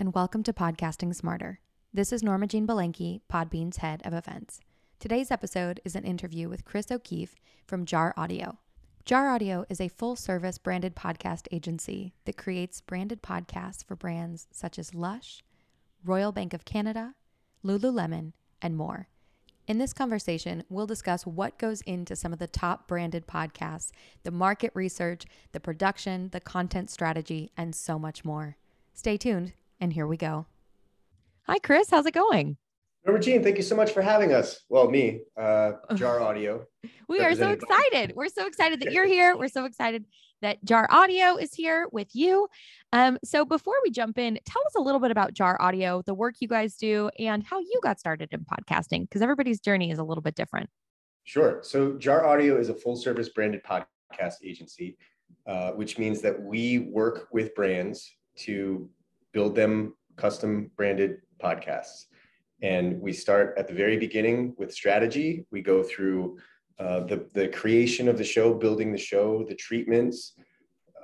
And welcome to Podcasting Smarter. This is Norma Jean Belenke, Podbean's head of events. Today's episode is an interview with Chris O'Keefe from Jar Audio. Jar Audio is a full service branded podcast agency that creates branded podcasts for brands such as Lush, Royal Bank of Canada, Lululemon, and more. In this conversation, we'll discuss what goes into some of the top branded podcasts, the market research, the production, the content strategy, and so much more. Stay tuned, and here we go. Hi, Chris. How's it going? Norma Jean, thank you so much for having us. Well, me, uh, Jar Audio. we are so excited. We're so excited that you're here. We're so excited that Jar Audio is here with you. Um, so before we jump in, tell us a little bit about Jar Audio, the work you guys do, and how you got started in podcasting, because everybody's journey is a little bit different. Sure. So Jar Audio is a full service branded podcast agency, uh, which means that we work with brands to build them custom branded podcasts. And we start at the very beginning with strategy. We go through uh, the, the creation of the show, building the show, the treatments,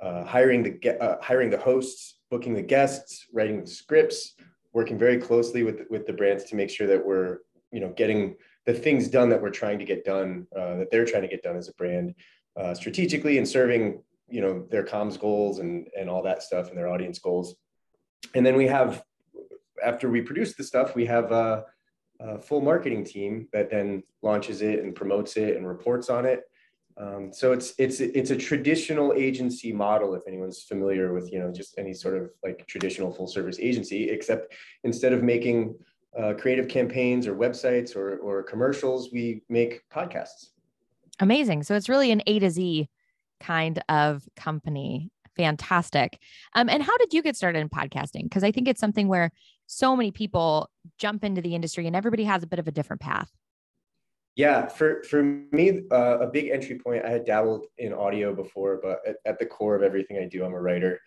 uh, hiring the uh, hiring the hosts, booking the guests, writing the scripts, working very closely with with the brands to make sure that we're you know getting the things done that we're trying to get done, uh, that they're trying to get done as a brand, uh, strategically and serving you know their comms goals and and all that stuff and their audience goals and then we have after we produce the stuff we have a, a, full marketing team that then launches it and promotes it and reports on it. Um, so it's it's it's a traditional agency model if anyone's familiar with you know just any sort of like traditional full service agency except instead of making uh, creative campaigns or websites or, or commercials we make podcasts. Amazing. So it's really an a to z kind of company fantastic. Um, and how did you get started in podcasting? Because I think it's something where so many people jump into the industry and everybody has a bit of a different path. Yeah, for for me, uh, a big entry point. I had dabbled in audio before, but at, at, the core of everything I do, I'm a writer,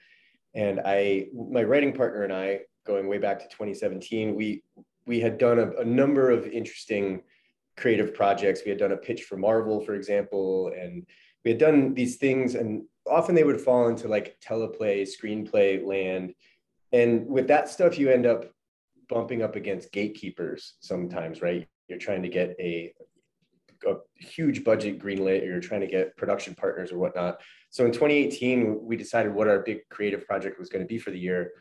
and I, my writing partner and I, going way back to 2017, we we had done a, a number of interesting creative projects. We had done a pitch for Marvel, for example, and we had done these things, and often they would fall into like teleplay, screenplay land. And with that stuff, you end up bumping up against gatekeepers sometimes, right? You're trying to get a, a huge budget greenlit, or you're trying to get production partners or whatnot. So in 2018, we decided what our big creative project was going to be for the year.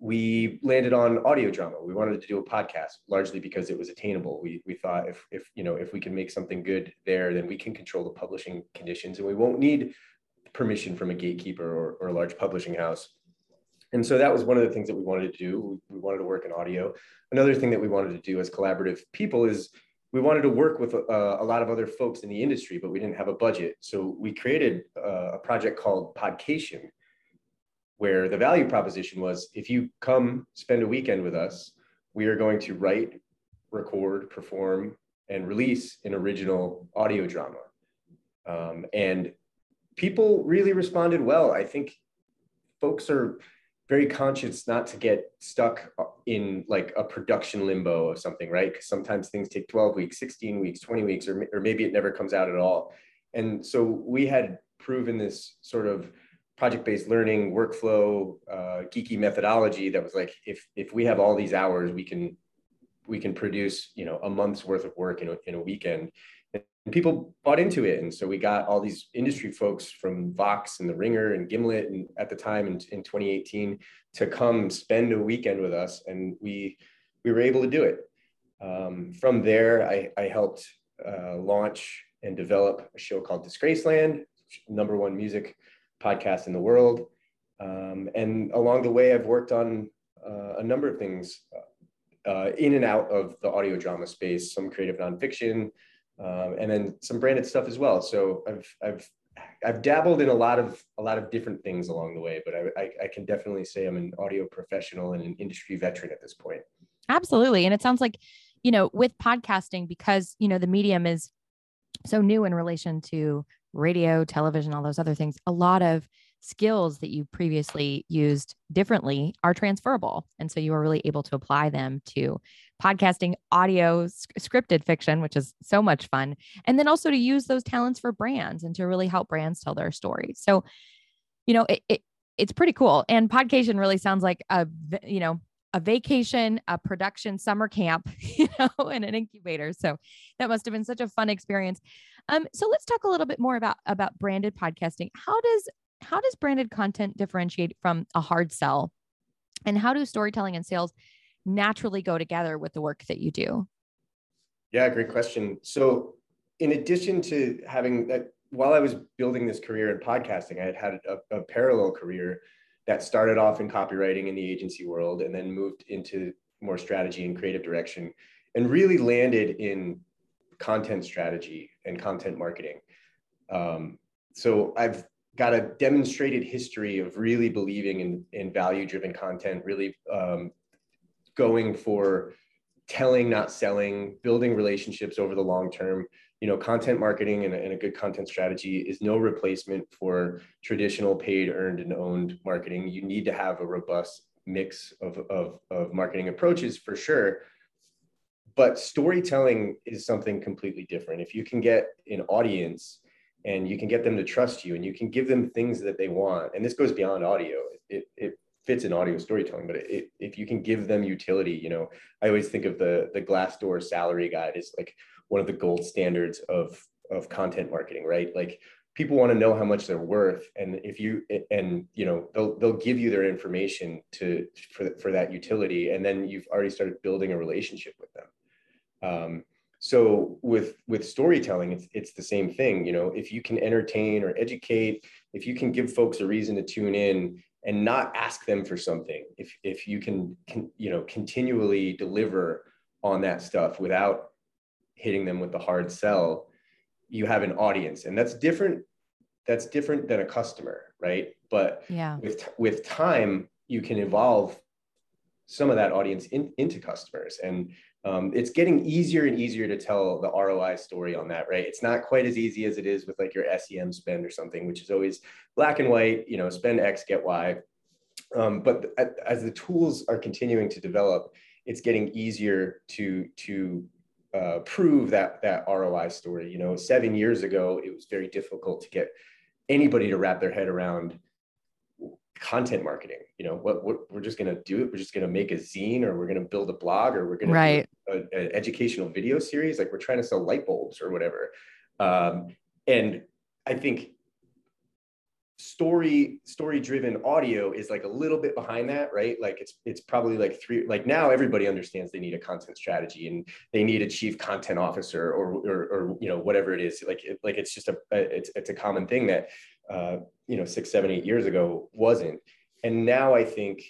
We landed on audio drama. We wanted to do a podcast largely because it was attainable. We, we thought if, if, you know, if we can make something good there, then we can control the publishing conditions and we won't need permission from a gatekeeper or, or a large publishing house. And so that was one of the things that we wanted to do. We, wanted to work in audio. Another thing that we wanted to do as collaborative people is we wanted to work with a, a lot of other folks in the industry, but we didn't have a budget. So we created a, a project called Podcation, where the value proposition was if you come spend a weekend with us, we are going to write, record, perform, and release an original audio drama. Um, and people really responded well. I think folks are very conscious not to get stuck in like a production limbo of something, right? Because sometimes things take 12 weeks, 16 weeks, 20 weeks, or, or maybe it never comes out at all. And so we had proven this sort of project-based learning workflow, uh, geeky methodology that was like, if if we have all these hours, we can we can produce you know a month's worth of work in a, in a weekend people bought into it. And so we got all these industry folks from Vox and The Ringer and Gimlet and at the time in, in 2018 to come spend a weekend with us. And we, we were able to do it. Um, from there, I, I helped uh, launch and develop a show called Disgraceland, number one music podcast in the world. Um, and along the way, I've worked on uh, a number of things uh, in and out of the audio drama space, some creative nonfiction, um, and then some branded stuff as well. So I've I've I've dabbled in a lot of a lot of different things along the way, but I, I, I can definitely say I'm an audio professional and an industry veteran at this point. Absolutely. And it sounds like, you know, with podcasting, because, you know, the medium is so new in relation to radio, television, all those other things, a lot of skills that you previously used differently are transferable. And so you are really able to apply them to podcasting, audio, scripted fiction, which is so much fun. And then also to use those talents for brands and to really help brands tell their stories. So, you know, it, it it's pretty cool. And Podcation really sounds like a, you know, a vacation, a production summer camp, you know, and an incubator. So that must have been such a fun experience. Um, so let's talk a little bit more about about branded podcasting. How does how does branded content differentiate from a hard sell? And how do storytelling and sales naturally go together with the work that you do? Yeah, great question. So in addition to having that while I was building this career in podcasting, I had had a, a parallel career that started off in copywriting in the agency world and then moved into more strategy and creative direction and really landed in content strategy and content marketing. Um, so I've got a demonstrated history of really believing in, in value driven content, really um, going for telling, not selling, building relationships over the long term, you know, content marketing and, and, a good content strategy is no replacement for traditional paid, earned, and owned marketing. You need to have a robust mix of, of, of marketing approaches for sure. But storytelling is something completely different. If you can get an audience and you can get them to trust you and you can give them things that they want, and this goes beyond audio, it, it fits in audio storytelling, but it, if you can give them utility, you know, I always think of the, the Glassdoor salary guide as like, one of the gold standards of of content marketing, right? Like people want to know how much they're worth, and if you and you know they'll they'll give you their information to for for that utility, and then you've already started building a relationship with them. Um, so with with storytelling, it's it's the same thing. You know, if you can entertain or educate, if you can give folks a reason to tune in and not ask them for something, if if you can, can you know continually deliver on that stuff without hitting them with the hard sell, you have an audience, and that's different. That's different than a customer, right? But yeah, with with time, you can evolve some of that audience in, into customers, and um, it's getting easier and easier to tell the ROI story on that, right? It's not quite as easy as it is with like your SEM spend or something, which is always black and white. You know, spend X, get Y. Um, but as the tools are continuing to develop, it's getting easier to to uh, prove that that ROI story. You know, seven years ago, it was very difficult to get anybody to wrap their head around content marketing. You know, what, what we're just going to do it. We're just going to make a zine, or we're going to build a blog, or we're going right. An educational video series. Like we're trying to sell light bulbs or whatever. Um, and I think story story driven audio is like a little bit behind that right like it's it's probably like three like now everybody understands they need a content strategy and they need a chief content officer or or, or you know whatever it is like it, like it's just a, a it's it's a common thing that uh, you know six seven eight years ago wasn't and now i think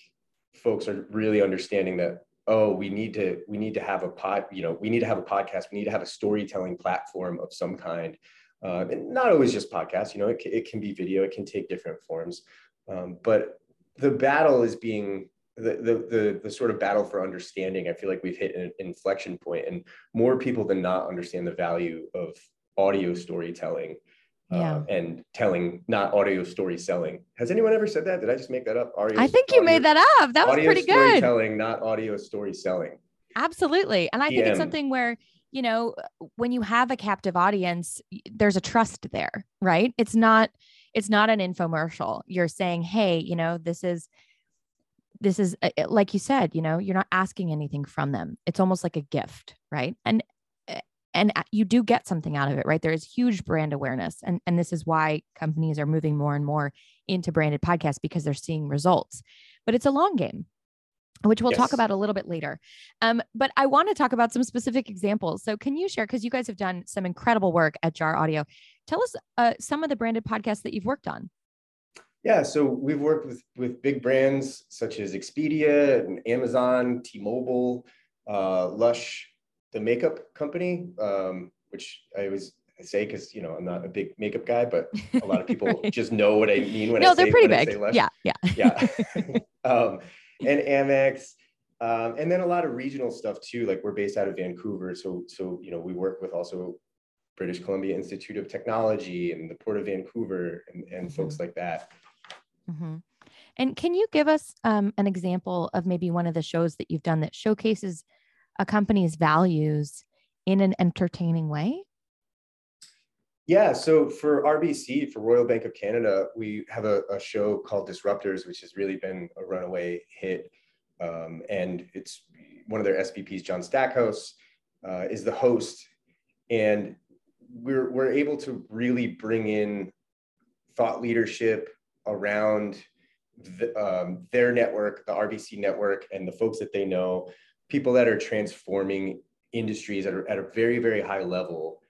folks are really understanding that oh we need to we need to have a pod you know we need to have a podcast we need to have a storytelling platform of some kind uh, and not always just podcasts, you know, it, it can be video, it can take different forms. Um, but the battle is being the, the, the, the, sort of battle for understanding. I feel like we've hit an inflection point and more people than not understand the value of audio storytelling uh, yeah. and telling, not audio story selling. Has anyone ever said that? Did I just make that up? Audio, I think you audio, made that up. That was pretty good. Storytelling, not audio story selling. Absolutely. And I think it's something where you know, when you have a captive audience, there's a trust there, right? It's not it's not an infomercial. You're saying, "Hey, you know, this is this is uh, like you said, you know, you're not asking anything from them. It's almost like a gift, right? And and uh, you do get something out of it, right? There is huge brand awareness. And and this is why companies are moving more and more into branded podcasts because they're seeing results. But it's a long game, which we'll yes. talk about a little bit later. Um, but I want to talk about some specific examples. So, can you share, because you guys have done some incredible work at Jar Audio, tell us uh, some of the branded podcasts that you've worked on? Yeah, so we've worked with, with big brands such as Expedia and Amazon, T Mobile, uh, Lush, the makeup company, um, which I always say because you know I'm not a big makeup guy, but a lot of people right. just know what I mean when no, I say. They're pretty big. Yeah, yeah, yeah. um, and Amex Um, and then a lot of regional stuff too. Like we're based out of Vancouver, so so you know we work with also British Columbia Institute of Technology and the Port of Vancouver and, and mm-hmm. folks like that. Mm-hmm. And can you give us um, an example of maybe one of the shows that you've done that showcases a company's values in an entertaining way? Yeah, so for RBC, for Royal Bank of Canada, we have a, a show called Disruptors, which has really been a runaway hit. Um, and it's one of their SVPs, John Stackhouse, uh, is the host. And we're, we're able to really bring in thought leadership around the, um, their network, the RBC network, and the folks that they know, people that are transforming industries at a, at a very, very high level.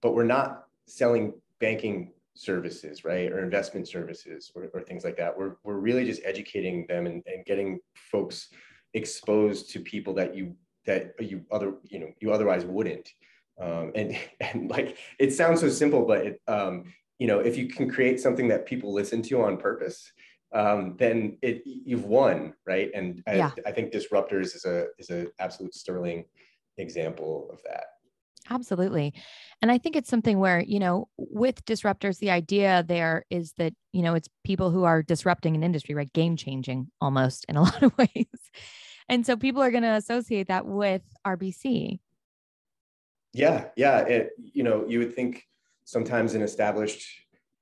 But we're not selling banking services, right, or investment services or, or things like that. We're, we're really just educating them and, and getting folks exposed to people that you that you other you know you otherwise wouldn't. Um, and and like it sounds so simple, but it, um, you know if you can create something that people listen to on purpose, um, then it you've won, right? And yeah. I, I think disruptors is a is an absolute sterling example of that. Absolutely. And I think it's something where, you know, with disruptors, the idea there is that, you know, it's people who are disrupting an industry, right? Game changing almost in a lot of ways. And so people are going to associate that with RBC. Yeah. Yeah. It, you know, you would think sometimes an established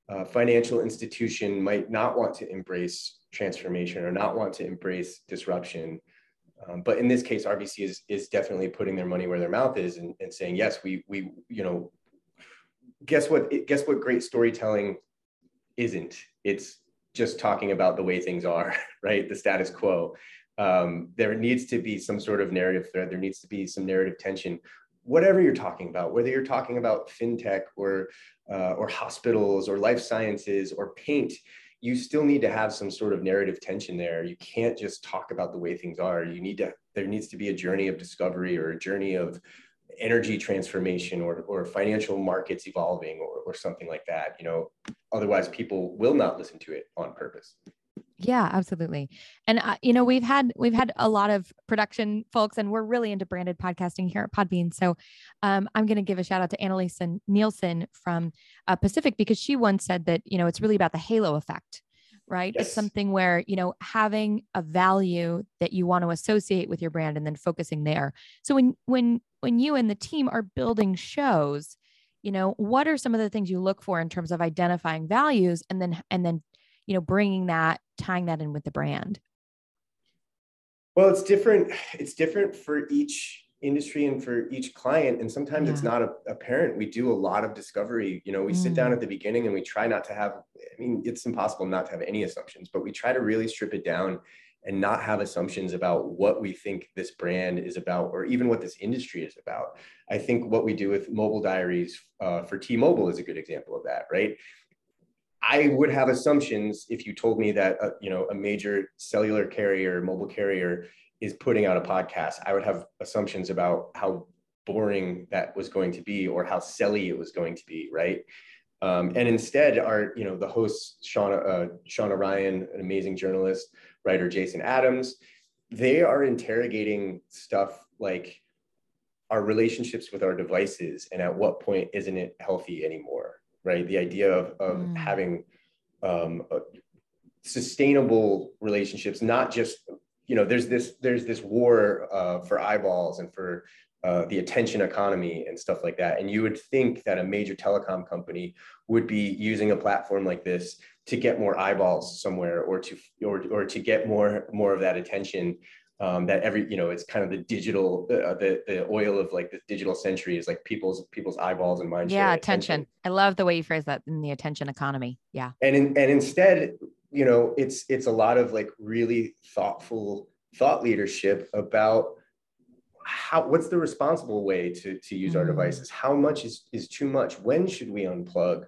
uh, financial institution might not want to embrace transformation or not want to embrace disruption. Um, but in this case, RBC is is definitely putting their money where their mouth is and, and saying, yes, we we you know, guess what? Guess what? Great storytelling isn't. It's just talking about the way things are, right? The status quo. Um, there needs to be some sort of narrative thread. There needs to be some narrative tension. Whatever you're talking about, whether you're talking about fintech or uh, or hospitals or life sciences or paint, you still need to have some sort of narrative tension there. You can't just talk about the way things are. You need to, there needs to be a journey of discovery or a journey of energy transformation or, or financial markets evolving or, or something like that. You know, otherwise people will not listen to it on purpose. Yeah, absolutely. And uh, you know, we've had we've had a lot of production folks, and we're really into branded podcasting here at Podbean. So, um, I'm going to give a shout out to Annalise Nielsen from uh, Pacific because she once said that you know it's really about the halo effect, right? Yes. It's something where you know having a value that you want to associate with your brand, and then focusing there. So when when when you and the team are building shows, you know, what are some of the things you look for in terms of identifying values, and then and then you know bringing that tying that in with the brand well it's different it's different for each industry and for each client and sometimes yeah. it's not apparent we do a lot of discovery you know we mm. sit down mm. at the beginning and we try not to have i mean it's impossible not to have any assumptions but we try to really strip it down and not have assumptions about what we think this brand is about or even what this industry is about i think what we do with mobile diaries uh, for t-mobile is a good example of that right I would have assumptions if you told me that uh, you know a major cellular carrier, mobile carrier is putting out a podcast. I would have assumptions about how boring that was going to be or how silly it was going to be, right? Um, and instead, our you know the hosts Shawna uh, Shawna Ryan, an amazing journalist, writer Jason Adams, they are interrogating stuff like our relationships with our devices and at what point isn't it healthy anymore right? The idea of, of mm. having um, sustainable relationships, not just, you know, there's this, there's this war uh, for eyeballs and for uh, the attention economy and stuff like that. And you would think that a major telecom company would be using a platform like this to get more eyeballs somewhere or to, or, or to get more, more of that attention um, that every you know it's kind of the digital uh, the the oil of like the digital century is like people's people's eyeballs and minds yeah attention. attention. i love the way you phrase that in the attention economy yeah and in, and instead you know it's it's a lot of like really thoughtful thought leadership about how what's the responsible way to to use mm. our devices how much is is too much when should we unplug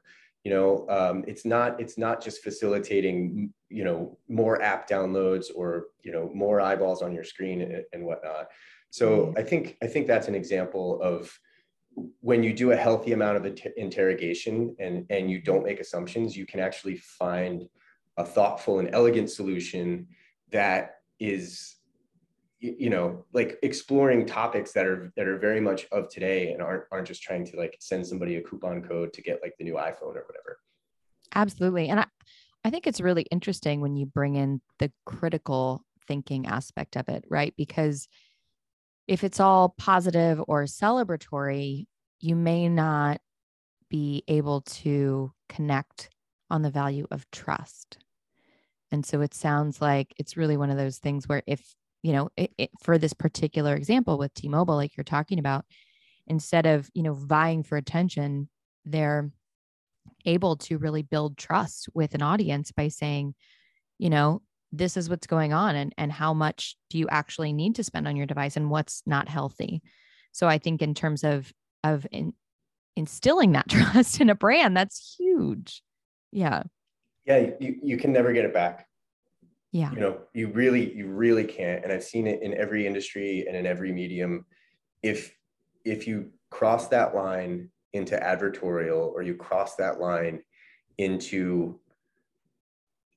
you know um, it's not it's not just facilitating you know more app downloads or you know more eyeballs on your screen and, and whatnot so mm-hmm. i think i think that's an example of when you do a healthy amount of inter- interrogation and and you don't make assumptions you can actually find a thoughtful and elegant solution that is you know like exploring topics that are that are very much of today and aren't aren't just trying to like send somebody a coupon code to get like the new iphone or whatever. Absolutely. And i i think it's really interesting when you bring in the critical thinking aspect of it right? Because if it's all positive or celebratory you may not be able to connect on the value of trust. And so it sounds like it's really one of those things where if you know, it, it, for this particular example with T-Mobile, like you're talking about, instead of, you know, vying for attention, they're able to really build trust with an audience by saying, you know, this is what's going on and, and how much do you actually need to spend on your device and what's not healthy. So I think in terms of, of in, instilling that trust in a brand, that's huge. Yeah. Yeah. You, you can never get it back yeah you know you really you really can't and i've seen it in every industry and in every medium if if you cross that line into advertorial or you cross that line into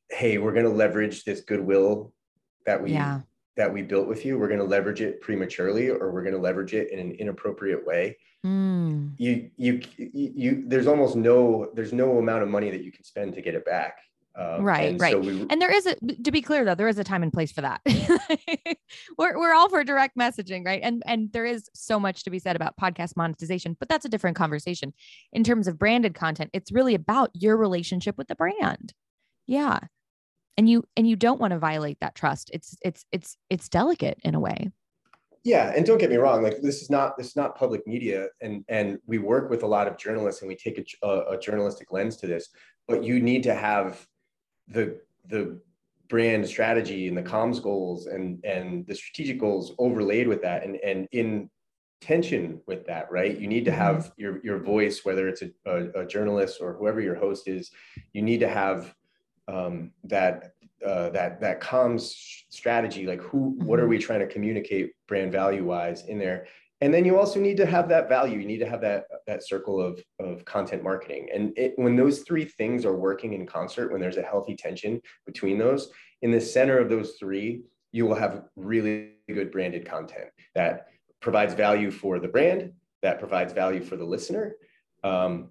hey we're going to leverage this goodwill that we yeah. that we built with you we're going to leverage it prematurely or we're going to leverage it in an inappropriate way mm. you, you you you there's almost no there's no amount of money that you can spend to get it back um, right, and right. So we, and there is a to be clear though, there is a time and place for that. we're we're all for direct messaging, right? And and there is so much to be said about podcast monetization, but that's a different conversation. In terms of branded content, it's really about your relationship with the brand. Yeah. And you and you don't want to violate that trust. It's it's it's it's delicate in a way. Yeah, and don't get me wrong. Like this is not this is not public media, and and we work with a lot of journalists, and we take a, a, a journalistic lens to this. But you need to have the the brand strategy and the comms goals and and the strategic goals overlaid with that and and in tension with that right you need to mm-hmm. have your your voice whether it's a, a, a journalist or whoever your host is you need to have um, that uh, that that comms strategy like who what are mm-hmm. we trying to communicate brand value wise in there and then you also need to have that value. You need to have that that circle of of content marketing. And it, when those three things are working in concert when there's a healthy tension between those in the center of those three you will have really good branded content that provides value for the brand that provides value for the listener um,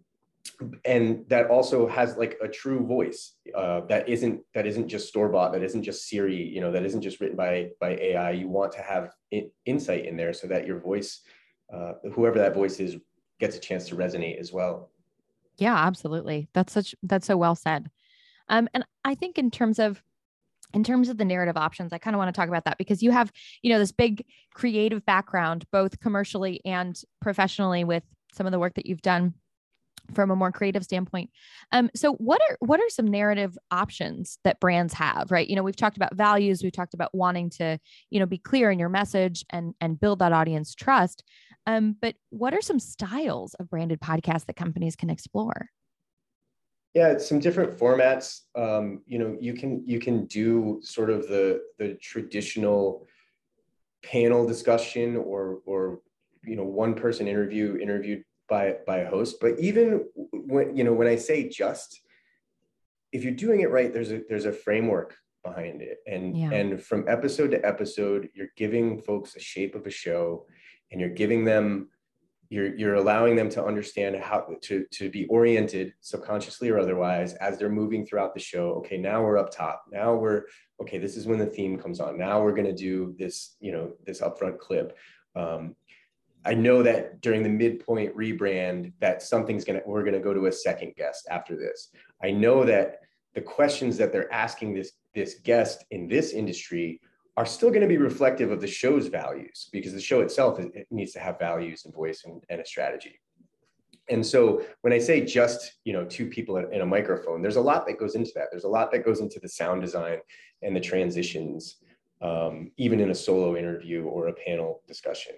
and that also has like a true voice uh, that isn't that isn't just store bought that isn't just siri you know that isn't just written by by ai you want to have in, insight in there so that your voice uh, whoever that voice is gets a chance to resonate as well. Yeah absolutely. That's such that's so well said. Um, and i think in terms of in terms of the narrative options i kind of want to talk about that because you have you know this big creative background both commercially and professionally with some of the work that you've done from a more creative standpoint. Um, so what are what are some narrative options that brands have, right? You know, we've talked about values, we've talked about wanting to, you know, be clear in your message and and build that audience trust. Um, but what are some styles of branded podcasts that companies can explore? Yeah, some different formats. Um, you know, you can you can do sort of the the traditional panel discussion or or you know one person interview interviewed by by a host. But even when you know when i say just if you're doing it right there's a there's a framework behind it. And yeah. and from episode to episode you're giving folks a shape of a show and you're giving them you're you're allowing them to understand how to to be oriented subconsciously or otherwise as they're moving throughout the show. Okay now we're up top. Now we're okay this is when the theme comes on. Now we're going to do this you know this upfront clip. Um, I know that during the midpoint rebrand that something's gonna we're gonna go to a second guest after this. I know that the questions that they're asking this this guest in this industry are still going to be reflective of the show's values because the show itself it needs to have values and voice and, and a strategy. And so when I say just you know two people in a microphone, there's a lot that goes into that. There's a lot that goes into the sound design and the transitions, um, even in a solo interview or a panel discussion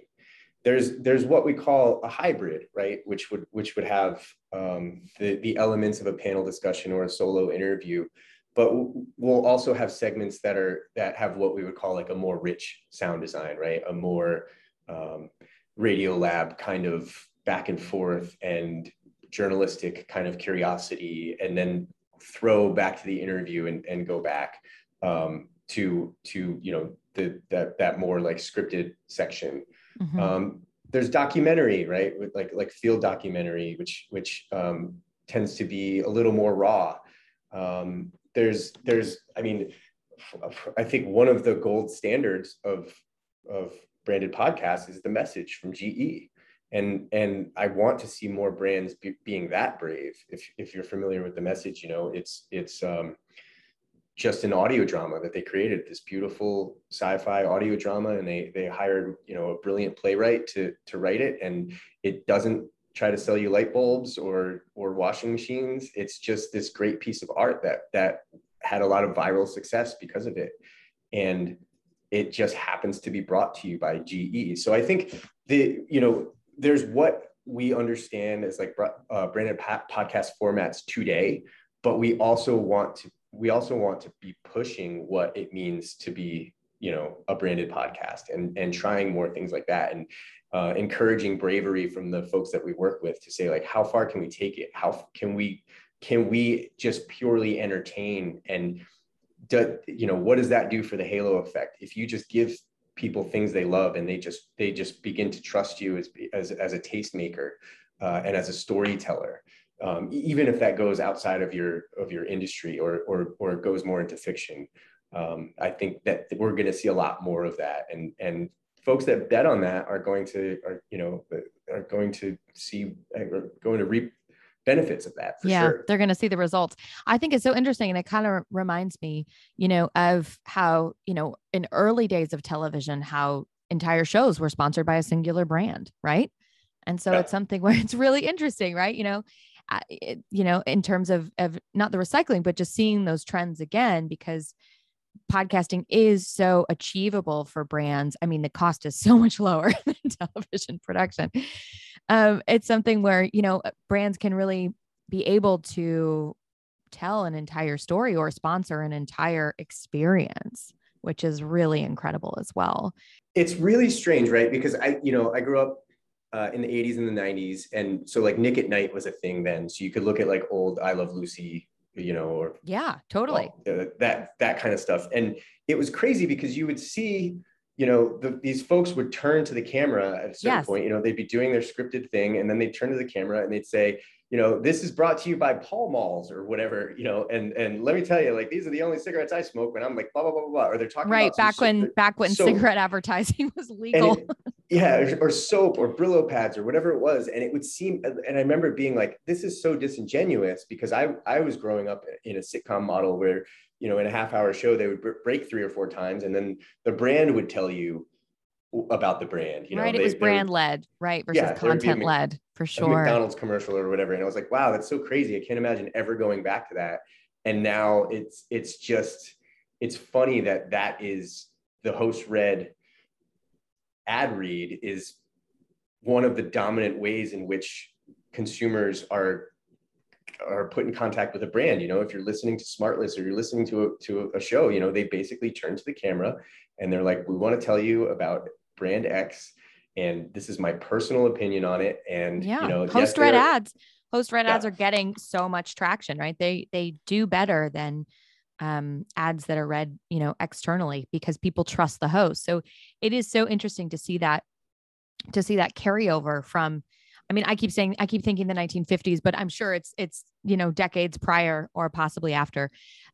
there's there's what we call a hybrid, right? Which would which would have um, the the elements of a panel discussion or a solo interview, but we'll also have segments that are that have what we would call like a more rich sound design, right? A more um, Radiolab kind of back and forth and journalistic kind of curiosity, and then throw back to the interview and, and go back. Um, to to you know the that that more like scripted section. Mhm. Um, there's documentary, right? With like like field documentary, which which um, tends to be a little more raw. Um, there's there's I mean, I think one of the gold standards of of branded podcasts is the message from GE. And and I want to see more brands be, being that brave. If if you're familiar with the message, you know it's it's um, just an audio drama that they created this beautiful sci-fi audio drama and they they hired you know a brilliant playwright to to write it and it doesn't try to sell you light bulbs or or washing machines. It's just this great piece of art that that had a lot of viral success because of it. And it just happens to be brought to you by GE so i think the you know there's what we understand as like uh, branded podcast formats today but we also want to we also want to be pushing what it means to be you know a branded podcast and and trying more things like that and uh, encouraging bravery from the folks that we work with to say like how far can we take it? How can we can we just purely entertain and do, you know what does that do for the halo effect? If you just give people things they love and they just they just begin to trust you as as, as a tastemaker uh, and as a storyteller um, even if that goes outside of your of your industry or or or goes more into fiction. Um, I think that we're going to see a lot more of that, and and folks that bet on that are going to are you know are going to see are going to reap benefits of that yeah sure. they're going to see the results i think it's so interesting and it kind of reminds me you know of how you know in early days of television how entire shows were sponsored by a singular brand right and so yeah. it's something where it's really interesting right you know you know, in terms of of not the recycling, but just seeing those trends again because podcasting is so achievable for brands. I mean, the cost is so much lower than television production. Um, it's something where you know brands can really be able to tell an entire story or sponsor an entire experience which is really incredible as well. It's really strange, right? Because I, you know, I grew up uh, in the 80s and the 90s. And so like Nick at Night was a thing then. So you could look at like old I Love Lucy, you know, or yeah, totally. Well, uh, that that kind of stuff. And it was crazy because you would see, you know, the, these folks would turn to the camera at a certain yes. point, you know, they'd be doing their scripted thing and then they'd turn to the camera and they'd say, you know, this is brought to you by Pall Malls or whatever, you know, and and let me tell you, like these are the only cigarettes I smoke when I'm like blah blah blah blah, or they're talking right back when back when soap. cigarette advertising was legal. It, yeah, or, or, soap or Brillo pads or whatever it was, and it would seem, and I remember being like, this is so disingenuous because I I was growing up in a sitcom model where you know in a half hour show they would break three or four times, and then the brand would tell you about the brand. You know, right? It was brand led, right? Versus yeah, content led for sure. McDonald's commercial or whatever. And I was like, wow, that's so crazy. I can't imagine ever going back to that. And now it's it's just it's funny that that is the host read ad read is one of the dominant ways in which consumers are are put in contact with a brand you know if you're listening to smartless or you're listening to a, to a show you know they basically turn to the camera and they're like we want to tell you about brand X, and this is my personal opinion on it. And yeah, you know, host yes, read ads, host read yeah. ads are getting so much traction, right? They they do better than um, ads that are read, you know, externally because people trust the host. So it is so interesting to see that to see that carryover from I mean, I keep saying I keep thinking the 1950s, but I'm sure it's it's you know decades prior or possibly after.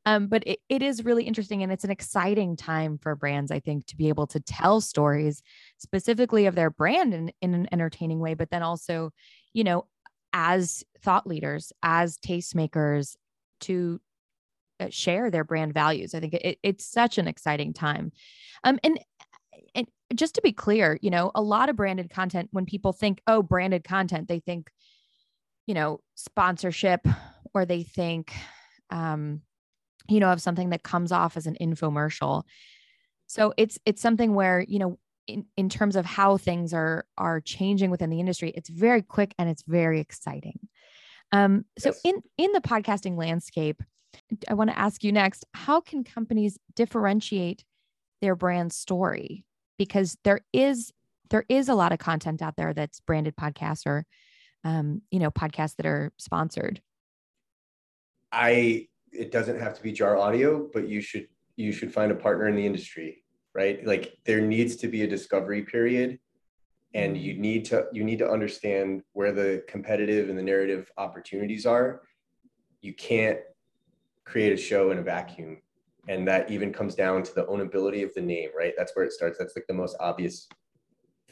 Um, but it, it is really interesting and it's an exciting time for brands, I think, to be able to tell stories specifically of their brand in, in an entertaining way, but then also, you know, as thought leaders, as tastemakers, to share their brand values. I think it, it's such an exciting time. Um, and and just to be clear, you know, a lot of branded content, when people think, oh, branded content, they think, you know, sponsorship or they think, um, you know, of something that comes off as an infomercial. So it's it's something where, you know, in, in terms of how things are are changing within the industry, it's very quick and it's very exciting. Um, so yes. in in the podcasting landscape, I want to ask you next, how can companies differentiate their brand story? because there is there is a lot of content out there that's branded podcasts or um, you know podcasts that are sponsored i it doesn't have to be jar audio but you should you should find a partner in the industry, right? Like there needs to be a discovery period and you need to you need to understand where the competitive and the narrative opportunities are. You can't create a show in a vacuum. And that even comes down to the ownability of the name, right? That's where it starts. That's like the most obvious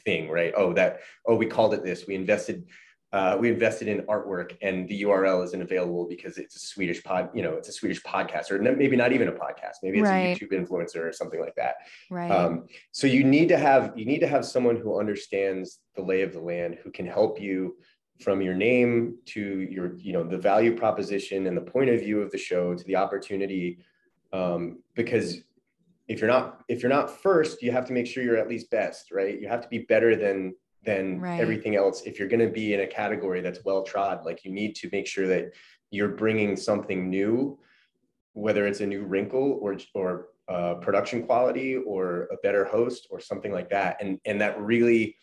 thing, right? Oh, that, oh, we called it this. We invested uh, we invested in artwork and the URL isn't available because it's a Swedish pod, you know, it's a Swedish podcast or maybe not even a podcast. Maybe it's right. a YouTube influencer or something like that. Right. Um, so you need to have, you need to have someone who understands the lay of the land, who can help you from your name to your, you know, the value proposition and the point of view of the show to the opportunity. Um, because if you're not, if you're not first, you have to make sure you're at least best, right? You have to be better than than right. everything else if you're going to be in a category that's well trod like you need to make sure that you're bringing something new whether it's a new wrinkle or or uh, production quality or a better host or something like that and and that really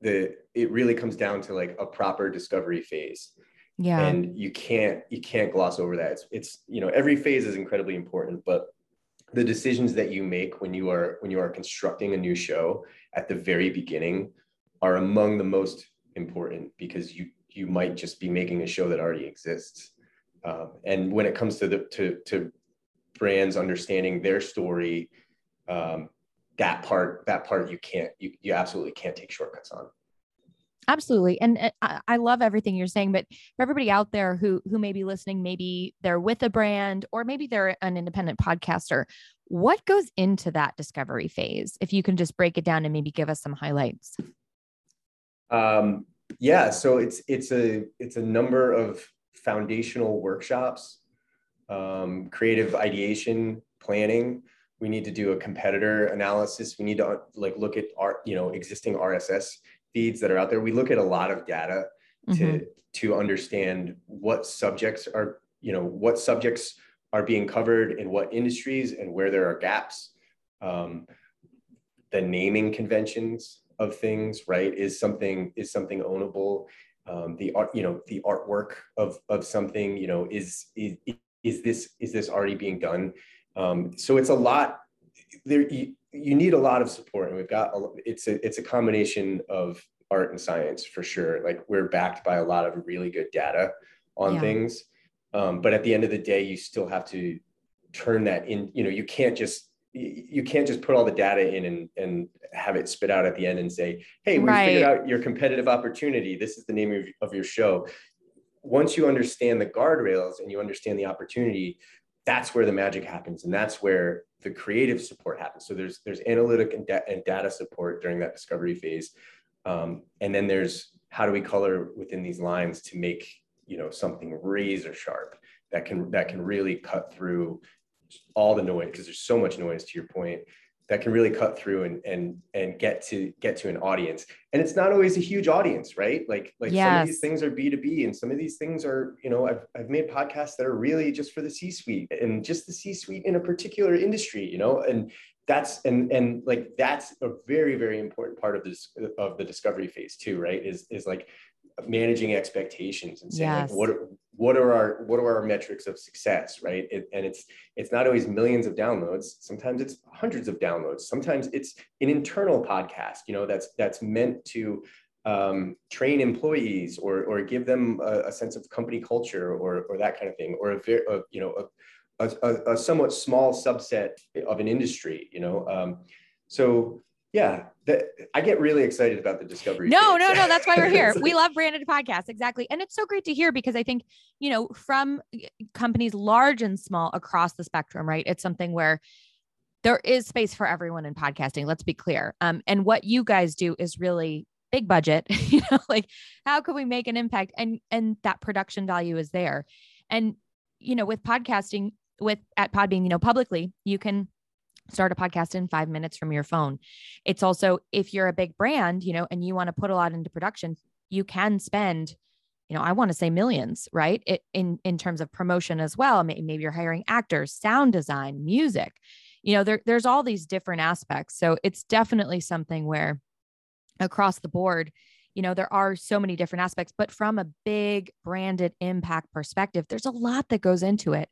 the it really comes down to like a proper discovery phase. Yeah. And you can't you can't gloss over that. It's it's you know every phase is incredibly important but the decisions that you make when you are when you are constructing a new show at the very beginning are among the most important because you you might just be making a show that already exists. Um, and when it comes to the to to brands understanding their story, um, that part that part you can't you you absolutely can't take shortcuts on. Absolutely. And I love everything you're saying, but for everybody out there who who may be listening, maybe they're with a brand or maybe they're an independent podcaster. What goes into that discovery phase? If you can just break it down and maybe give us some highlights. Um, yeah, so it's it's a it's a number of foundational workshops, um, creative ideation, planning. We need to do a competitor analysis. We need to like look at our you know existing RSS feeds that are out there. We look at a lot of data to mm-hmm. to understand what subjects are you know what subjects are being covered in what industries and where there are gaps. Um, the naming conventions of things, right, is something is something ownable. Um, the art, you know, the artwork of of something, you know, is is is this is this already being done? Um, so it's a lot. There, you, you need a lot of support, and we've got a, it's a it's a combination of art and science for sure. Like we're backed by a lot of really good data on yeah. things, um, but at the end of the day, you still have to turn that in. You know, you can't just you can't just put all the data in and, and have it spit out at the end and say, hey, we right. figured out your competitive opportunity. This is the name of, of your show. Once you understand the guardrails and you understand the opportunity, that's where the magic happens. And that's where the creative support happens. So there's there's analytic and, da- and data support during that discovery phase. Um, and then there's how do we color within these lines to make you know something razor sharp that can that can really cut through all the noise because there's so much noise to your point that can really cut through and and and get to get to an audience. And it's not always a huge audience right? Like like yes. some of these things are b2b and some of these things are you know I've, I've made podcasts that are really just for the c suite and just the c suite in a particular industry you know? And that's and and like that's a very very important part of this of the discovery phase too right? Is is like managing expectations and saying yes. like, what what are our what are our metrics of success right? It, and it's it's not always millions of downloads. Sometimes it's hundreds of downloads. Sometimes it's an internal podcast you know that's that's meant to um, train employees or or give them a, a, sense of company culture or or that kind of thing or a, a you know a, a, a somewhat small subset of an industry you know um, so yeah that i get really excited about the discovery no no no that's why we're here. We love branded podcasts exactly. And it's so great to hear because i think you know from companies large and small across the spectrum right? It's something where there is space for everyone in podcasting let's be clear. Um, and what you guys do is really big budget you know like how can we make an impact? And and that production value is there. And you know with podcasting with at podbean you know publicly you can start a podcast in five minutes from your phone. It's also, if you're a big brand, you know, and you want to put a lot into production, you can spend, you know, I want to say millions, right? It, in, in terms of promotion as well. Maybe, you're hiring actors, sound design, music, you know, there, there's all these different aspects. So it's definitely something where across the board, you know, there are so many different aspects, but from a big branded impact perspective, there's a lot that goes into it.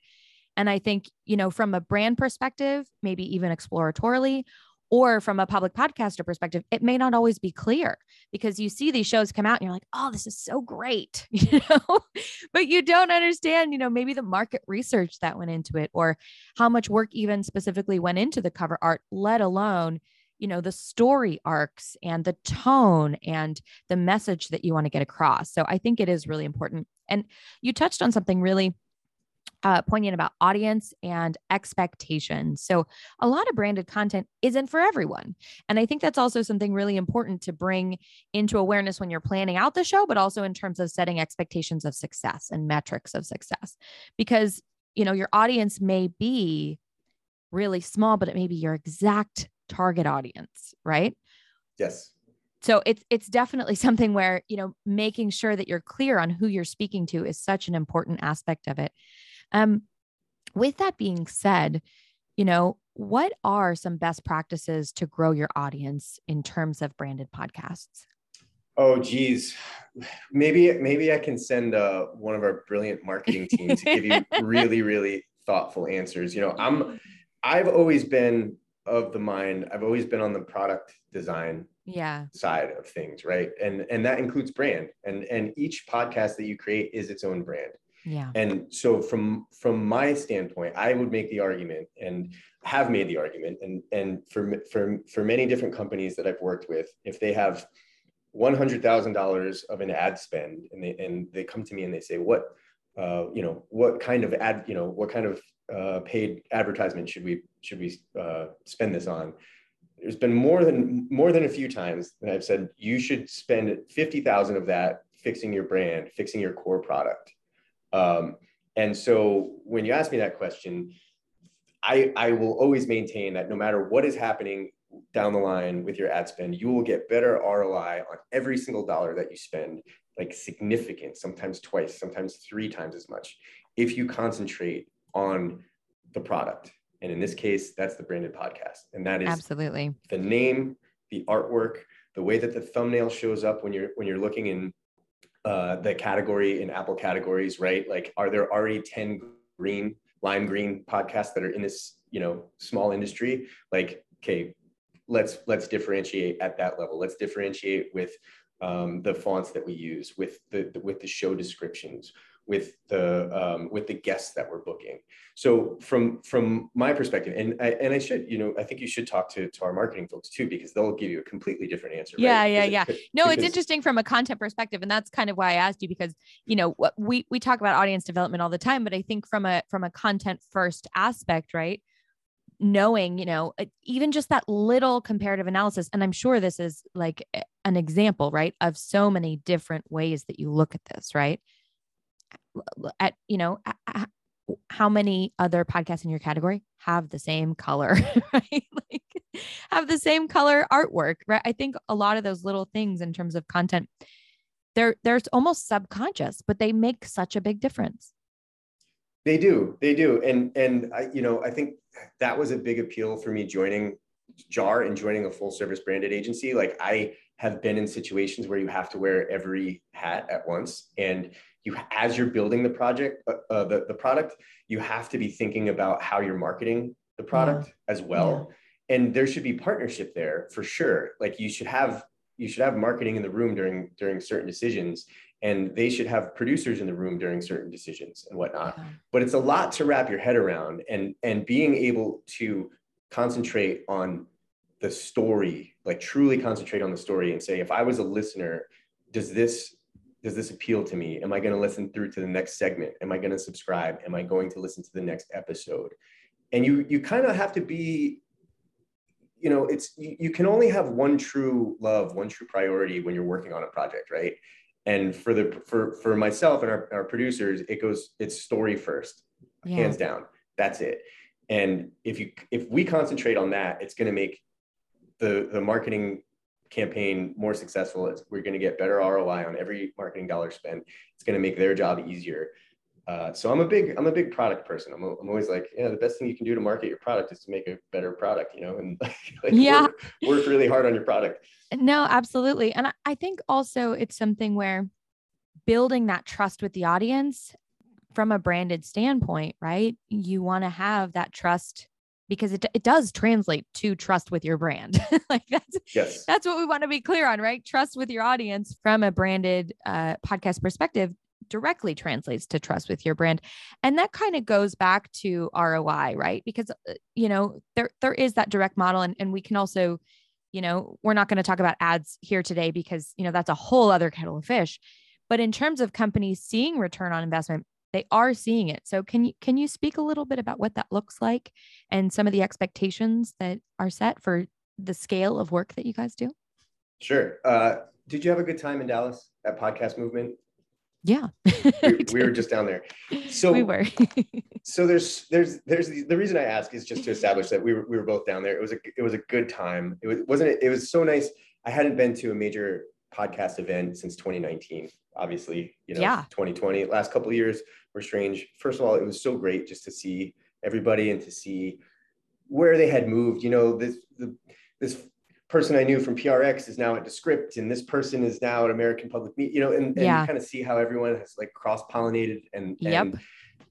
And I think, you know, from a brand perspective, maybe even exploratorily, or from a public podcaster perspective, it may not always be clear because you see these shows come out and you're like, oh, this is so great, you know, but you don't understand, you know, maybe the market research that went into it or how much work even specifically went into the cover art, let alone, you know, the story arcs and the tone and the message that you want to get across. So I think it is really important. And you touched on something really uh, poignant about audience and expectations. So, a lot of branded content isn't for everyone. And I think that's also something really important to bring into awareness when you're planning out the show, but also in terms of setting expectations of success and metrics of success. Because, you know, your audience may be really small, but it may be your exact target audience, right? Yes. So it's it's definitely something where, you know, making sure that you're clear on who you're speaking to is such an important aspect of it. Um, with that being said, you know, what are some best practices to grow your audience in terms of branded podcasts? Oh, geez, maybe maybe I can send uh, one of our brilliant marketing team to give you really really thoughtful answers. You know, I'm I've always been of the mind. I've always been on the product design yeah side of things, right? And and that includes brand. And and each podcast that you create is its own brand. Yeah. And so from from my standpoint, I would make the argument and have made the argument and and for for for many different companies that I've worked with, if they have one hundred thousand dollars of an ad spend and they and they come to me and they say, what uh, you know, what kind of ad, you know, what kind of uh, paid advertisement should we should we uh, spend this on? There's been more than more than a few times that I've said you should spend fifty thousand of that fixing your brand, fixing your core product. Um, and so when you ask me that question, I, I will always maintain that no matter what is happening down the line with your ad spend, you will get better ROI on every single dollar that you spend, like significant, sometimes twice, sometimes three times as much, if you concentrate on the product. And in this case, that's the branded podcast. And that is absolutely the name, the artwork, the way that the thumbnail shows up when you're when you're looking in uh, the category in Apple categories, right? Like, are there already 10 green, lime green podcasts that are in this, you know, small industry? Like, okay, let's let's differentiate at that level. Let's differentiate with um, the fonts that we use, with the, the with the show descriptions, with the um, with the guests that we're booking. So from from my perspective, and I, and I should you know I think you should talk to to our marketing folks too because they'll give you a completely different answer. Yeah, right? yeah, yeah. It, no, because, it's interesting from a content perspective, and that's kind of why I asked you because you know we we talk about audience development all the time, but I think from a from a content first aspect, right? knowing you know even just that little comparative analysis and i'm sure this is like an example right of so many different ways that you look at this right at you know how many other podcasts in your category have the same color right? Like have the same color artwork right? I think a lot of those little things in terms of content they're they're almost subconscious but they make such a big difference. They do they do. And and i you know i think that was a big appeal for me joining jar and joining a full service branded agency. Like i have been in situations where you have to wear every hat at once and you as you're building the project uh, uh, the, the product you have to be thinking about how you're marketing the product yeah. as well yeah. and there should be partnership there for sure like you should have you should have marketing in the room during during certain decisions and they should have producers in the room during certain decisions and whatnot yeah. but it's a lot to wrap your head around and and being able to concentrate on the story like truly concentrate on the story and say if i was a listener does this does this appeal to me? Am I going to listen through to the next segment? Am I going to subscribe? Am I going to listen to the next episode? And you you kind of have to be you know it's you, you, can only have one true love one true priority when you're working on a project right and for the for for myself and our, our producers it goes it's story first yeah. hands down that's it and if you if we concentrate on that it's going to make the the marketing campaign more successful. It's, we're going to get better ROI on every marketing dollar spent. It's going to make their job easier. Uh, so I'm a big I'm a big product person. I'm, a, I'm always like, yeah, the best thing you can do to market your product is to make a better product, you know, and like, yeah, work, work really hard on your product. No, absolutely, and I think also it's something where building that trust with the audience from a branded standpoint, right? You want to have that trust because it, it does translate to trust with your brand. like that's yes. that's what we want to be clear on, right? Trust with your audience from a branded uh, podcast perspective directly translates to trust with your brand. And that kind of goes back to ROI, right? Because uh, you know, there there is that direct model and and we can also you know, we're not going to talk about ads here today because, you know, that's a whole other kettle of fish. But in terms of companies seeing return on investment, they are seeing it. So can you can you speak a little bit about what that looks like and some of the expectations that are set for the scale of work that you guys do? Sure. Uh, did you have a good time in Dallas at Podcast Movement? Yeah, we, we, were just down there. So we were. so there's there's there's the, the, reason I ask is just to establish that we were we were both down there. It was a it was a good time. It was wasn't it, it was so nice. I hadn't been to a major podcast event since 2019. Obviously, you know, yeah. 2020. Last couple of years were strange. First of all, it was so great just to see everybody and to see where they had moved. You know, this the, this person I knew from PRX is now at Descript, and this person is now at American Public Media, you know, and, and yeah. kind of see how everyone has like cross pollinated and, yep. and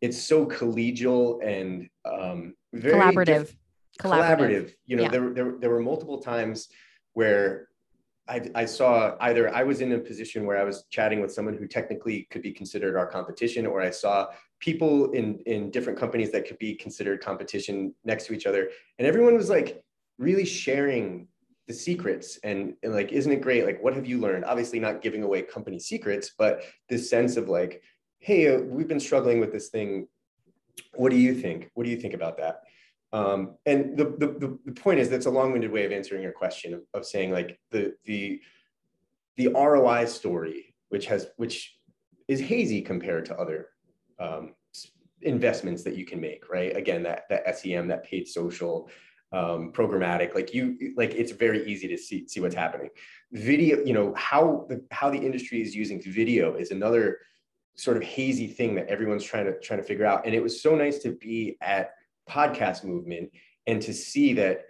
it's so collegial and um, very collaborative. Diff- collaborative. collaborative. You know, yeah. there, there, there were multiple times where I, I saw either I was in a position where I was chatting with someone who technically could be considered our competition, or I saw people in, in different companies that could be considered competition next to each other. And everyone was like really sharing the secrets. And, and like isn't it great? Like what have you learned? Obviously not giving away company secrets but this sense of like hey uh, we've been struggling with this thing. What do you think? What do you think about that um, and the, the the point is that's a long-winded way of answering your question of, of saying like the the the ROI story which has which is hazy compared to other um, investments that you can make right? Again that that SEM that paid social um, programmatic like you like it's very easy to see see what's happening. Video you know how the how the industry is using video is another sort of hazy thing that everyone's trying to trying to figure out. And it was so nice to be at podcast movement and to see that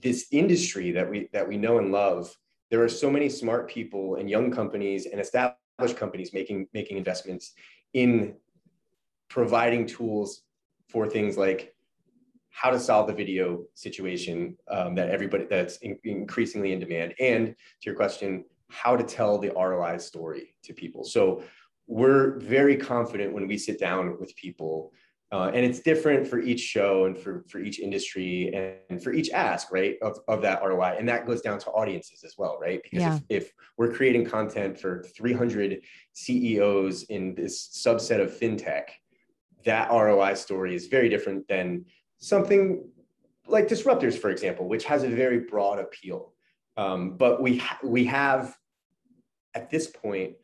this industry that we that we know and love there are so many smart people and young companies and established companies making making investments in providing tools for things like how to solve the video situation um, that everybody that's in, increasingly in demand. And to your question how to tell the roi story to people. So we're very confident when we sit down with people uh, and it's different for each show and for, for each industry and, and, for each ask right of, of that roi and that goes down to audiences as well right because yeah. if, if we're creating content for 300 ceos in this subset of fintech that roi story is very different than something like disruptors, for example, which has a very broad appeal. Um, but we ha- we have at this point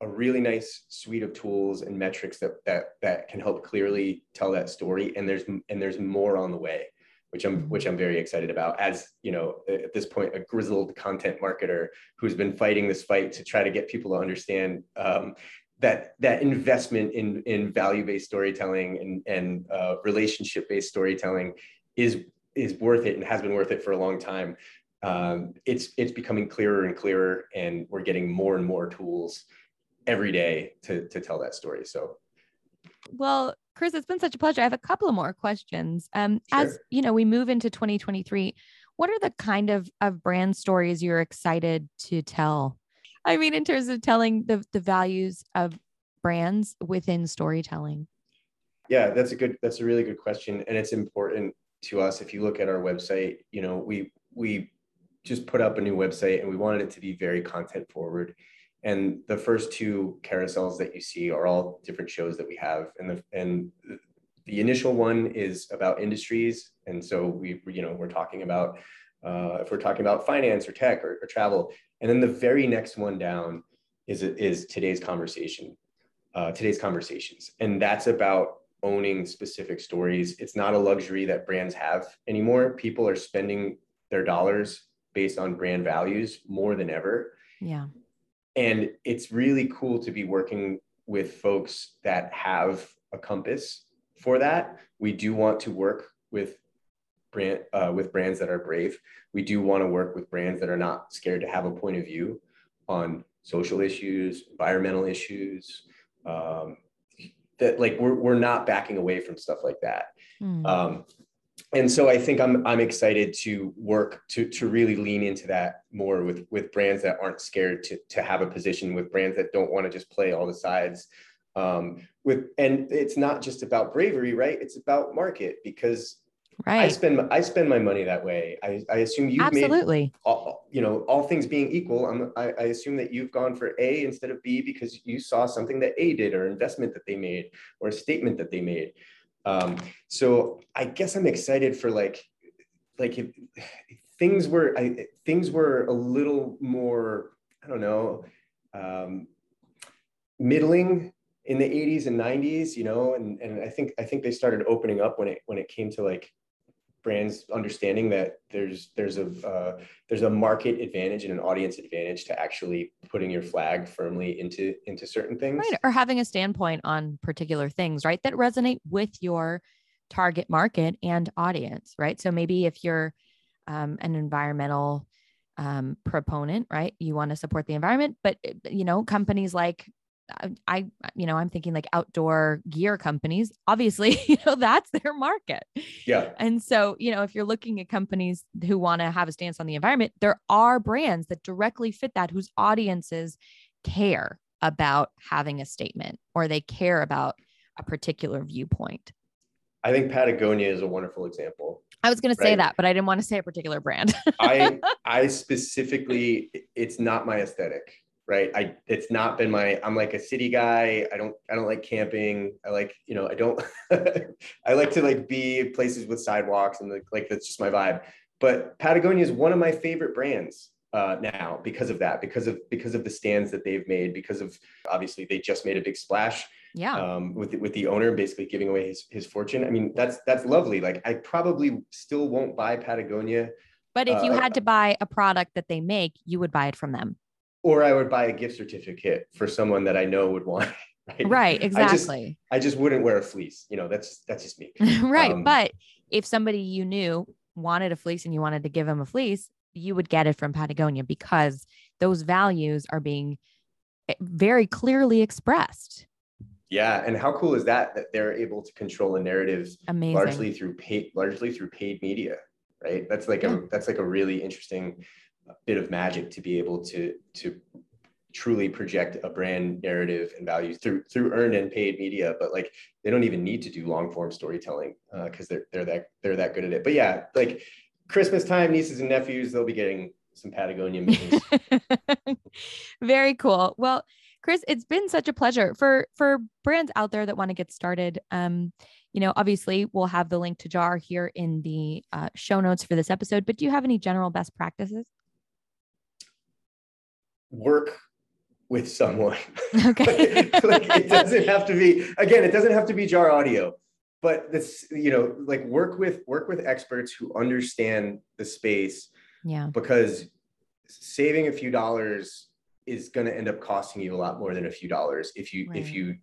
a really nice suite of tools and metrics that that that can help clearly tell that story. And there's and there's more on the way, which I'm which I'm very excited about. As you know, at this point, a grizzled content marketer who's been fighting this fight to try to get people to understand um, that that investment in in value based storytelling and and uh, relationship based storytelling is is worth it and has been worth it for a long time. Um, it's it's becoming clearer and clearer, and we're getting more and more tools every day to to tell that story. So, well, Chris, it's been such a pleasure. I have a couple of more questions. Um, sure. as you know, we move into 2023. What are the kind of of brand stories you're excited to tell I mean, in terms of telling the the values of brands within storytelling. Yeah, that's a good. That's a really good question, and it's important to us. If you look at our website, you know, we we just put up a new website, and we wanted it to be very content forward. And the first two carousels that you see are all different shows that we have, and the and the initial one is about industries, and so we you know we're talking about uh, if we're talking about finance or tech or, or, travel. And then the very next one down is, is today's conversation, uh, today's conversations. And that's about owning specific stories. It's not a luxury that brands have anymore. People are spending their dollars based on brand values more than ever. Yeah. And it's really cool to be working with folks that have a compass for that. We do want to work with brand uh, with brands that are brave. We do want to work with brands that are not scared to have a point of view on social issues, environmental issues, um, that like we're, we're not backing away from stuff like that Mm. um, and so I think I'm I'm excited to work to to really lean into that more with with brands that aren't scared to to have a position with brands that don't want to just play all the sides. Um, with and it's not just about bravery, right? It's about market because right. I spend I spend my money that way. I, I assume you've made Absolutely. all, you know all things being equal. I'm, I, I assume that you've gone for A instead of B because you saw something that A did or investment that they made or a statement that they made. Um, so I guess I'm excited for like like if, if things were I, things were a little more I don't know um, middling in the 80s and 90s, you know, and and I think I think they started opening up when it when it came to like brands understanding that there's there's a uh, there's a market advantage and an audience advantage to actually putting your flag firmly into into certain things. Right. Or having a standpoint on particular things, right, that resonate with your target market and audience, right? So maybe if you're um, an environmental um, proponent, right, you want to support the environment, but you know, companies like I, you know, I'm thinking like outdoor gear companies. Obviously, you know, that's their market. Yeah. And so, you know, if you're looking at companies who want to have a stance on the environment, there are brands that directly fit that whose audiences care about having a statement or they care about a particular viewpoint. I think Patagonia is a wonderful example. I was going to say that, but I didn't want to say a particular brand. I I specifically it's not my aesthetic, right? I it's not been my I'm like a city guy. I don't I don't like camping. I like, you know, I don't I like to like be places with sidewalks and like, like that's just my vibe. But Patagonia is one of my favorite brands uh, now because of that, because of because of the stands that they've made, because of obviously they just made a big splash yeah. um, with the, with the owner basically giving away his, his fortune. I mean, that's that's lovely. Like I probably still won't buy Patagonia, But if you uh, had to buy a product that they make, you would buy it from them. Or I would buy a gift certificate for someone that I know would want. Right. Right. I just, Exactly. I just wouldn't wear a fleece. You know, that's that's just me. right. Um, but if somebody you knew wanted a fleece and you wanted to give them a fleece, you would get it from Patagonia because those values are being eh, very clearly expressed. Yeah, and how cool is that that they're able to control a narrative Amazing. largely through paid largely through paid media, right? That's like Yeah. a that's like a really interesting bit of magic to be able to to truly project a brand narrative and values through through earned and paid media but like they don't even need to do long form storytelling because they're they're that they're that good at it but yeah like christmas time nieces and nephews they'll be getting some patagonia mittens very cool. Well, Chris, it's been such a pleasure for for brands out there that want to get started. Um, you know, obviously we'll have the link to Jar here in the uh, show notes for this episode. But do you have any general best practices? Work with someone Okay. like it doesn't have to be again it doesn't have to be jar audio but this you know like work with work with experts who understand the space yeah. because saving a few dollars is going to end up costing you a lot more than a few dollars if you if you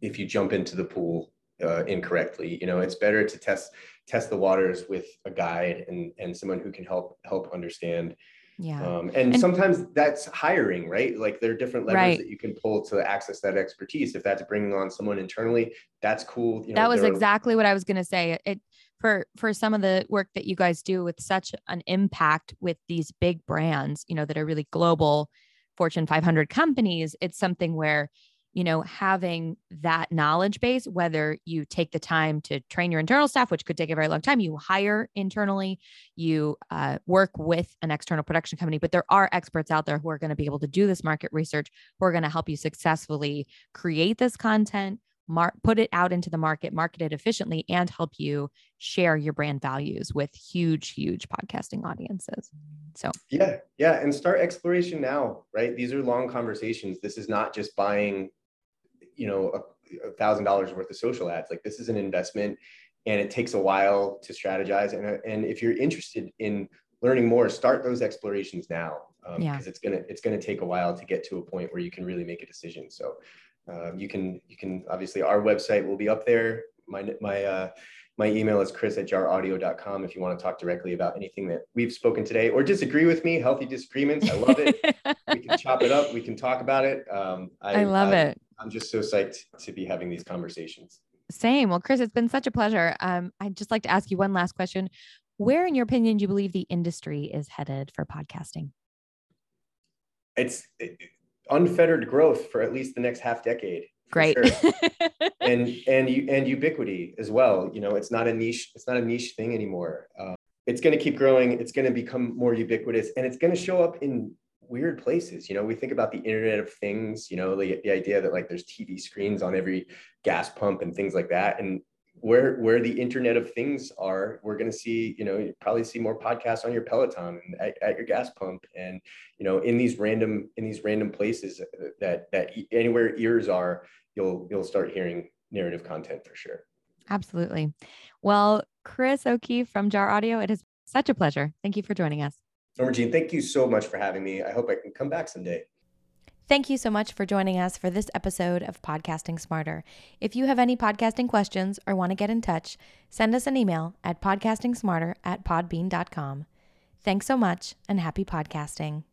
if you jump into the pool uh, incorrectly you know it's better to test test the waters with a guide and and someone who can help help understand Yeah. um, and, And- sometimes that's hiring right like there are different levers Right. that you can pull to access that expertise if that's bringing on someone internally that's cool you know that was exactly what I was going to say. It for for some of the work that you guys do with such an impact with these big brands, you know, that are really global Fortune 500 companies, it's something where you know having that knowledge base whether you take the time to train your internal staff which could take a very long time you hire internally you uh, work with an external production company but there are experts out there who are going to be able to do this market research who are going to help you successfully create this content mar- put it out into the market, market it efficiently, and help you share your brand values with huge, huge podcasting audiences. So, Yeah, yeah, and start exploration now, right? These are long conversations. This is not just buying, you know, a thousand dollars worth of social ads. Like this is an investment, and it takes a while to strategize. And and if you're interested in learning more, start those explorations now, because Yeah. it's gonna it's gonna take a while to get to a point where you can really make a decision. So um, you can you can obviously our website will be up there. My my uh, my email is chris at jaraudio.com if you want to talk directly about anything that we've spoken today or disagree with me. Healthy disagreements. I love it. we can chop it up. We can talk about it. Um, I love it. I'm just so psyched to be having these conversations. Same. Well, Chris, it's been such a pleasure. Um, I'd just like to ask you one last question. Where, in your opinion, do you believe the industry is headed for podcasting? It's unfettered growth for at least the next half decade. Great. Sure. and and and ubiquity as well. You know, it's not a niche. It's not a niche thing anymore. Um, it's going to keep growing. It's going to become more ubiquitous, and it's going to show up in weird places. You know, we think about the Internet of Things. You know, the the idea that like there's TV screens on every gas pump and things like that, and where where the internet of things are we're going to see you know you probably see more podcasts on your peloton and at, at, your gas pump and you know in these random in these random places that that anywhere ears are you'll you'll start hearing narrative content for sure absolutely well chris o'keefe from jar audio it is such a pleasure thank you for joining us norma jean thank you so much for having me i hope i can come back someday Thank you so much for joining us for this episode of Podcasting Smarter. If you have any podcasting questions or want to get in touch, send us an email at podcastingsmarter at podbean.com. Thanks so much and happy podcasting.